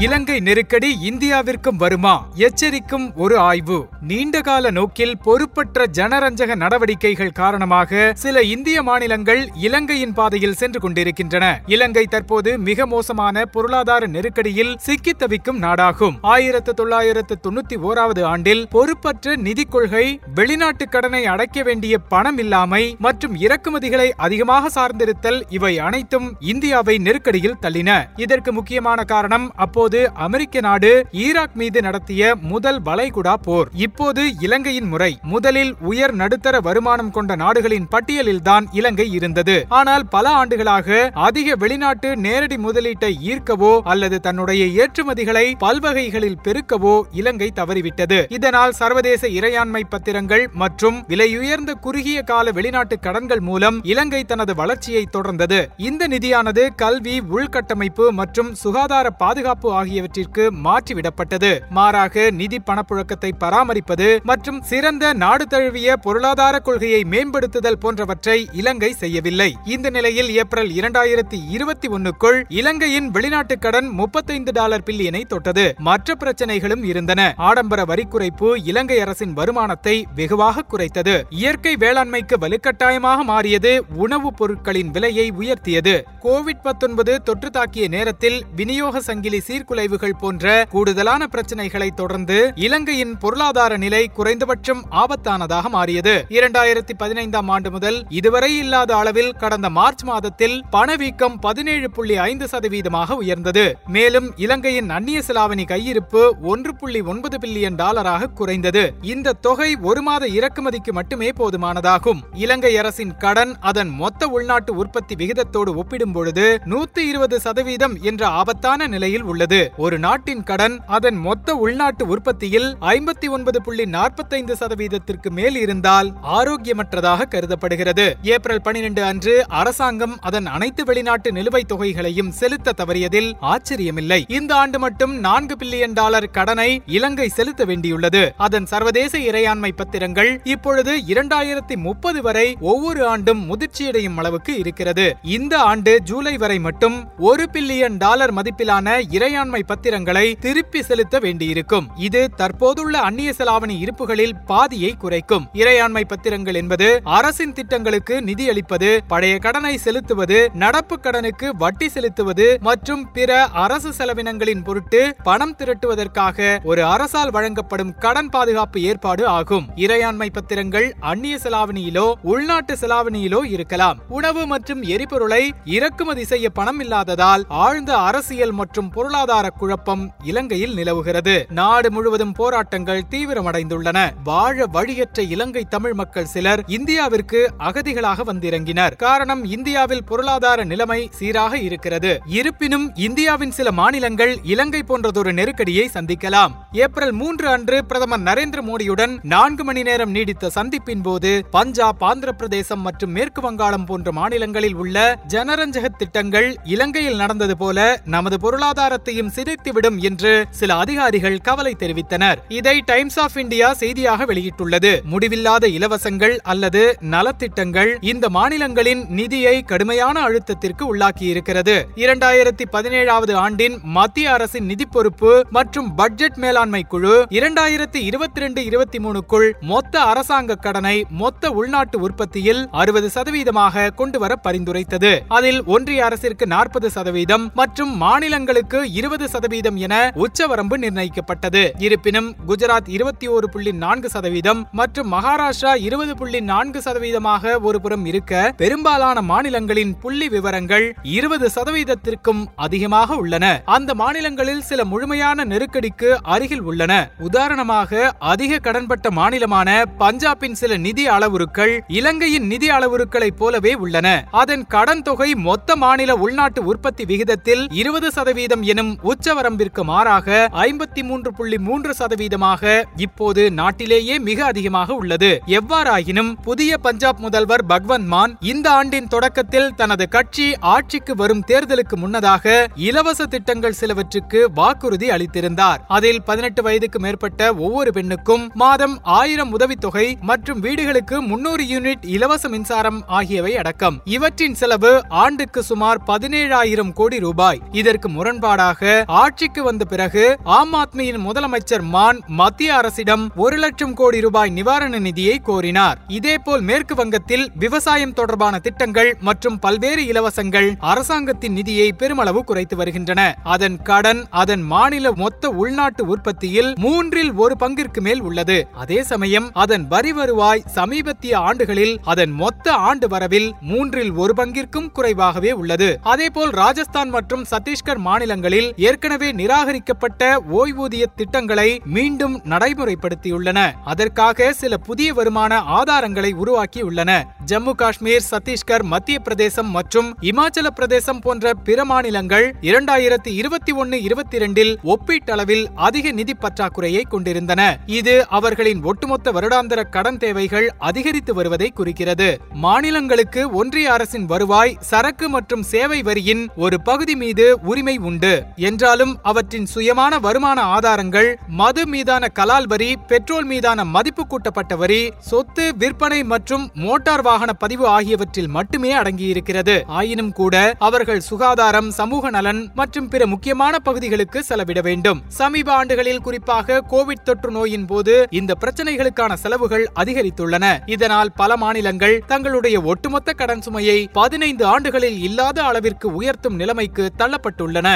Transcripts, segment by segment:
இலங்கை நெருக்கடி இந்தியாவிற்கும் வருமா? எச்சரிக்கும் ஒரு ஆய்வு. நீண்டகால நோக்கில் பொறுப்பற்ற ஜனரஞ்சக நடவடிக்கைகள் காரணமாக சில இந்திய மாநிலங்கள் இலங்கையின் பாதையில் சென்று கொண்டிருக்கின்றன. இலங்கை தற்போது மிக மோசமான பொருளாதார நெருக்கடியில் சிக்கித் தவிக்கும் நாடாகும். ஆயிரத்து தொள்ளாயிரத்து தொண்ணூத்தி ஓராவது ஆண்டில் பொறுப்பற்ற நிதிக் கொள்கை வெளிநாட்டு கடனை அடைக்க வேண்டிய பணம் இல்லாமை மற்றும் இறக்குமதிகளை அதிகமாக சார்ந்திருத்தல் இவை அனைத்தும் இந்தியாவை நெருக்கடியில் தள்ளின. இதற்கு முக்கியமான காரணம் அப்போது அமெரிக்க நாடு ஈராக் மீது நடத்திய முதல் வளைகுடா போர். இப்போது இலங்கையின் முறை. முதலில் உயர் நடுத்தர வருமானம் கொண்ட நாடுகளின் பட்டியலில்தான் இலங்கை இருந்தது. ஆனால் பல ஆண்டுகளாக அதிக வெளிநாட்டு நேரடி முதலீட்டை ஈர்க்கவோ அல்லது தன்னுடைய ஏற்றுமதிகளை பல்வகைகளில் பெருக்கவோ இலங்கை தவறிவிட்டது. இதனால் சர்வதேச இறையாண்மை பத்திரங்கள் மற்றும் விலையுயர்ந்த குறுகிய கால வெளிநாட்டு கடன்கள் மூலம் இலங்கை தனது வளர்ச்சியை தொடர்ந்தது. இந்த நிதியானது கல்வி உள்கட்டமைப்பு மற்றும் சுகாதார பாதுகாப்பு ஆகியவற்றிற்கு மாற்றிவிடப்பட்டது. மாறாக நிதி பணப்புழக்கத்தை பராமரிப்பது மற்றும் சிறந்த நாடு தழுவிய பொருளாதார கொள்கையை மேம்படுத்துதல் போன்றவற்றை இலங்கை செய்யவில்லை. இந்த நிலையில் ஏப்ரல் இரண்டாயிரத்தி இருபத்தி ஒன்னுக்குள் இலங்கையின் வெளிநாட்டு கடன் முப்பத்தைந்து டாலர் பில்லியனை தொட்டது. மற்ற பிரச்சனைகளும் இருந்தன. ஆடம்பர வரி குறைப்பு இலங்கை அரசின் வருமானத்தை வெகுவாக குறைத்தது. இயற்கை வேளாண்மைக்கு வலுக்கட்டாயமாக மாறியது. உணவுப் பொருட்களின் விலையை உயர்த்தியது. கோவிட் பத்தொன்பது தொற்று தாக்கிய நேரத்தில் விநியோக சங்கிலி சீர்குலைவுகள் போன்ற கூடுதலான பிரச்சனைகளை தொடர்ந்து இலங்கையின் பொருளாதார நிலை குறைந்தபட்சம் ஆபத்தானதாக மாறியது. இரண்டாயிரத்தி பதினைந்தாம் ஆண்டு முதல் இதுவரை இல்லாத அளவில் கடந்த மார்ச் மாதத்தில் பணவீக்கம் பதினேழு புள்ளி ஐந்து சதவீதமாக உயர்ந்தது. மேலும் இலங்கையின் அந்நிய செலாவணி கையிருப்பு ஒன்று புள்ளி ஒன்பது பில்லியன் டாலராக குறைந்தது. இந்த தொகை ஒரு மாத இறக்குமதிக்கு மட்டுமே போதுமானதாகும். இலங்கை அரசின் கடன் அதன் மொத்த உள்நாட்டு உற்பத்தி விகிதத்தோடு ஒப்பிடும் பொழுது நூத்தி இருபது சதவீதம் என்ற ஆபத்தான நிலையில் உள்ளது. ஒரு நாட்டின் கடன் அதன் மொத்த உள்நாட்டு உற்பத்தியில் ஐம்பத்தி ஒன்பது புள்ளி நாற்பத்தைந்து சதவீதத்திற்கு மேல் இருந்தால் ஆரோக்கியமற்றதாக கருதப்படுகிறது. ஏப்ரல் பனிரெண்டு அன்று அரசாங்கம் அதன் அனைத்து வெளிநாட்டு நிலுவைத் தொகைகளையும் செலுத்த தவறியதில் ஆச்சரியமில்லை. இந்த ஆண்டு மட்டும் நான்கு பில்லியன் டாலர் கடனை இலங்கை செலுத்த வேண்டியுள்ளது. அதன் சர்வதேச இறையாண்மை பத்திரங்கள் இப்பொழுது இரண்டாயிரத்தி முப்பது வரை ஒவ்வொரு ஆண்டும் முதிர்ச்சியடையும் அளவுக்கு இருக்கிறது. இந்த ஆண்டு ஜூலை வரை மட்டும் ஒரு பில்லியன் டாலர் மதிப்பிலான இறையாண்மை பத்திரங்களை திருப்பி செலுத்த வேண்டியிருக்கும். இது தற்போதுள்ள அந்நிய செலாவணி இருப்புகளில் பாதியை குறைக்கும். இறையாண்மை பத்திரங்கள் என்பது அரசின் திட்டங்களுக்கு நிதியளிப்பது பழைய கடனை செலுத்துவது நடப்பு கடனுக்கு வட்டி செலுத்துவது மற்றும் பிற அரசு செலவினங்களின் பொருட்டு பணம் திரட்டுவதற்காக ஒரு அரசால் வழங்கப்படும் கடன் பாதுகாப்பு ஏற்பாடு ஆகும். இறையாண்மை பத்திரங்கள் அந்நிய செலாவணியிலோ உள்நாட்டு செலாவணியிலோ இருக்கலாம். உணவு மற்றும் எரிபொருளை இறக்குமதி செய்ய பணம் இல்லாததால் ஆழ்ந்த அரசியல் மற்றும் பொருளாதார குழப்பம் இலங்கையில் நிலவுகிறது. நாடு முழுவதும் போராட்டங்கள் தீவிரமடைந்துள்ளன. வாழ வழியற்ற இலங்கை தமிழ் மக்கள் சிலர் இந்தியாவிற்கு அகதிகளாக வந்திறங்கினர். காரணம் இந்தியாவில் பொருளாதார நிலைமை சீராக இருக்கிறது. இருப்பினும் இந்தியாவின் சில மாநிலங்கள் இலங்கை போன்றதொரு நெருக்கடியை சந்திக்கலாம். ஏப்ரல் மூன்று அன்று பிரதமர் நரேந்திர மோடியுடன் நான்கு மணி நேரம் நீடித்த சந்திப்பின் போது பஞ்சாப் ஆந்திர பிரதேசம் மற்றும் மேற்கு வங்காளம் போன்ற மாநிலங்களில் உள்ள ஜனரஞ்சக திட்டங்கள் இலங்கையில் நடந்தது போல நமது பொருளாதாரத்தையும் சிதைத்துவிடும் என்று சில அதிகாரிகள் கவலை தெரிவித்தனர். இதை டைம்ஸ் ஆஃப் இந்தியா செய்தியாக வெளியிட்டுள்ளது. முடிவில்லாத இலவசங்கள் அல்லது நலத்திட்டங்கள் இந்த மாநிலங்களின் நிதியை கடுமையான அழுத்தத்திற்கு உள்ளாக்கியிருக்கிறது. இரண்டாயிரத்தி பதினேழாவது ஆண்டின் மத்திய அரசின் நிதி பொறுப்பு மற்றும் பட்ஜெட் மேலாண்மை குழு இரண்டாயிரத்தி இருபத்தி ரெண்டு இருபத்தி மூணுக்குள் மொத்த அரசாங்க கடனை மொத்த உள்நாட்டு உற்பத்தியில் அறுபது சதவீதமாக கொண்டுவர பரிந்துரைத்தது. அதில் ஒன்றிய அரசிற்கு நாற்பது சதவீதம் மற்றும் மாநிலங்களுக்கு இருபது சதவீதம் என உச்சவரம்பு நிர்ணயிக்கப்பட்டது. இருப்பினும் குஜராத் இருபத்தி ஒரு புள்ளி நான்கு சதவீதம் மற்றும் மகாராஷ்டிரா இருபது புள்ளி நான்கு சதவீதமாக ஒருபுறம் இருக்க பெரும்பாலான மாநிலங்களின் புள்ளி விவரங்கள் இருபது சதவீதத்திற்கும் அதிகமாக உள்ளன. அந்த மாநிலங்களில் சில முழுமையான நெருக்கடிக்கு அருகில் உள்ளன. உதாரணமாக அதிக கடன்பட்ட மாநிலமான பஞ்சாபின் சில நிதி அளவுருக்கள் இலங்கையின் நிதி அளவுருக்களைப் போலவே உள்ளன. அதன் கடன் தொகை மொத்த மாநில உள்நாட்டு உற்பத்தி விகிதத்தில் இருபது சதவீதம் எனும் உச்சவரம்பிற்கு மாறாக ஐம்பத்தி மூன்று புள்ளி மூன்று சதவீதமாக இப்போது நாட்டிலேயே மிக அதிகமாக உள்ளது. எவ்வாறாயினும் புதிய பஞ்சாப் முதல்வர் பகவந்த் மான் இந்த ஆண்டின் தொடக்கத்தில் தனது கட்சி ஆட்சிக்கு வரும் தேர்தலுக்கு முன்னதாக இலவச திட்டங்கள் சிலவற்றுக்கு வாக்குறுதி அளித்திருந்தார். அதில் பதினெட்டு வயதுக்கு மேற்பட்ட ஒவ்வொரு பெண்ணுக்கும் மாதம் ஆயிரம் உதவித்தொகை மற்றும் வீடுகளுக்கு முன்னூறு யூனிட் இலவச மின்சாரம் ஆகியவை அடக்கம். இவற்றின் செலவு ஆண்டுக்கு சுமார் பதினேழாயிரம் கோடி ரூபாய். இதற்கு முரண்பாடாக ஆட்சிக்கு வந்த பிறகு ஆம் ஆத்மியின் முதலமைச்சர் மான் மத்திய அரசிடம் ஒரு லட்சம் கோடி ரூபாய் நிவாரண நிதியை கோரினார். இதேபோல் மேற்கு வங்கத்தில் விவசாயம் தொடர்பான திட்டங்கள் மற்றும் பல்வேறு இலவசங்கள் அரசாங்கத்தின் நிதியை பெருமளவு குறைத்து வருகின்றன. அதன் கடன் அதன் மாநில மொத்த உள்நாட்டு உற்பத்தியில் மூன்றில் ஒரு பங்கிற்கு மேல் உள்ளது. அதே சமயம் அதன் வரி வருவாய் சமீபத்திய ஆண்டுகளில் அதன் மொத்த ஆண்டு வரவில் மூன்றில் ஒரு பங்கிற்கும் குறைவாகவே உள்ளது. அதேபோல் ராஜஸ்தான் மற்றும் சத்தீஸ்கர் மாநிலங்களில் ஏற்கனவே நிராகரிக்கப்பட்ட ஓய்வூதிய திட்டங்களை மீண்டும் நடைமுறைப்படுத்தியுள்ளன. அதற்காக சில புதிய வருமான ஆதாரங்களை உருவாக்கியுள்ளன. ஜம்மு காஷ்மீர் சத்தீஸ்கர் மத்திய பிரதேசம் மற்றும் இமாச்சல பிரதேசம் போன்ற பிற மாநிலங்கள் இரண்டாயிரத்தி இருபத்தி ஒன்னு இருபத்தி இரண்டில் ஒப்பீட்டளவில் அதிக நிதி பற்றாக்குறையை கொண்டிருந்தன. இது அவர்களின் ஒட்டுமொத்த வருடாந்திர கடன் தேவைகள் அதிகரித்து வருவதை குறிக்கிறது. மாநிலங்களுக்கு ஒன்றிய அரசின் வருவாய் சரக்கு மற்றும் சேவை வரியின் ஒரு பகுதி மீது உரிமை உண்டு. என்றாலும் அவற்றின் சுயமான வருமான ஆதாரங்கள் மது மீதான கலால் வரி பெட்ரோல் மீதான மதிப்பு கூட்டப்பட்ட வரி சொத்து விற்பனை மற்றும் மோட்டார் வாகன பதிவு ஆகியவற்றில் மட்டுமே அடங்கியிருக்கிறது. ஆயினும் கூட அவர்கள் சுகாதாரம் சமூக நலன் மற்றும் பிற முக்கியமான பகுதிகளுக்கு செலவிட வேண்டும். சமீப ஆண்டுகளில் குறிப்பாக கோவிட் தொற்று நோயின் போது இந்த பிரச்சனைகளுக்கான செலவுகள் அதிகரித்துள்ளன. இதனால் பல மாநிலங்கள் தங்களுடைய ஒட்டுமொத்த கடன் சுமையை பதினைந்து ஆண்டுகளில் இல்லாத அளவிற்கு உயர்த்தும் நிலைமைக்கு தள்ளப்பட்டுள்ளன.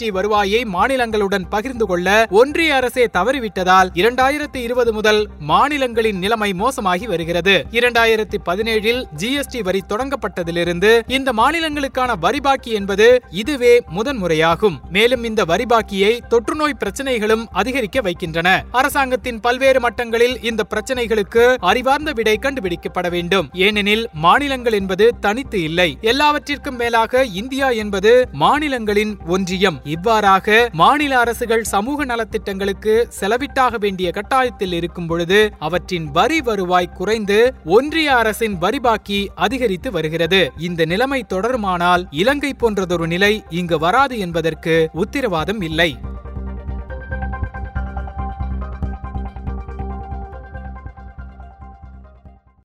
ஜிஎஸ்டி வருவாயை மாநிலங்களுடன் பகிர்ந்து கொள்ள ஒன்றிய அரசே தவறிவிட்டதால் இரண்டாயிரத்தி இருபது முதல் மாநிலங்களின் நிலைமை மோசமாகி வருகிறது. இரண்டாயிரத்தி பதினேழில் ஜிஎஸ்டி வரி தொடங்கப்பட்டதிலிருந்து இந்த மாநிலங்களுக்கான வரி பாக்கி என்பது இதுவே முதன்முறையாகும். மேலும் இந்த வரி பாக்கியை தொற்றுநோய் பிரச்சனைகளும் அதிகரிக்க வைக்கின்றன. அரசாங்கத்தின் பல்வேறு மட்டங்களில் இந்த பிரச்சனைகளுக்கு அறிவார்ந்த விடை கண்டுபிடிக்கப்பட வேண்டும். ஏனெனில் மாநிலங்கள் என்பது தனித்து இல்லை. எல்லாவற்றிற்கும் மேலாக இந்தியா என்பது மாநிலங்களின் ஒன்றியம். இவ்வாறாக மாநில அரசுகள் சமூக நலத்திட்டங்களுக்கு செலவிட்டாக வேண்டிய கட்டாயத்தில் இருக்கும் பொழுது அவற்றின் வரி வருவாய் குறைந்து ஒன்றிய அரசின் வரி பாக்கி அதிகரித்து வருகிறது. இந்த நிலைமை தொடருமானால் இலங்கை போன்றதொரு நிலை இங்கு வராது என்பதற்கு உத்தரவாதம் இல்லை.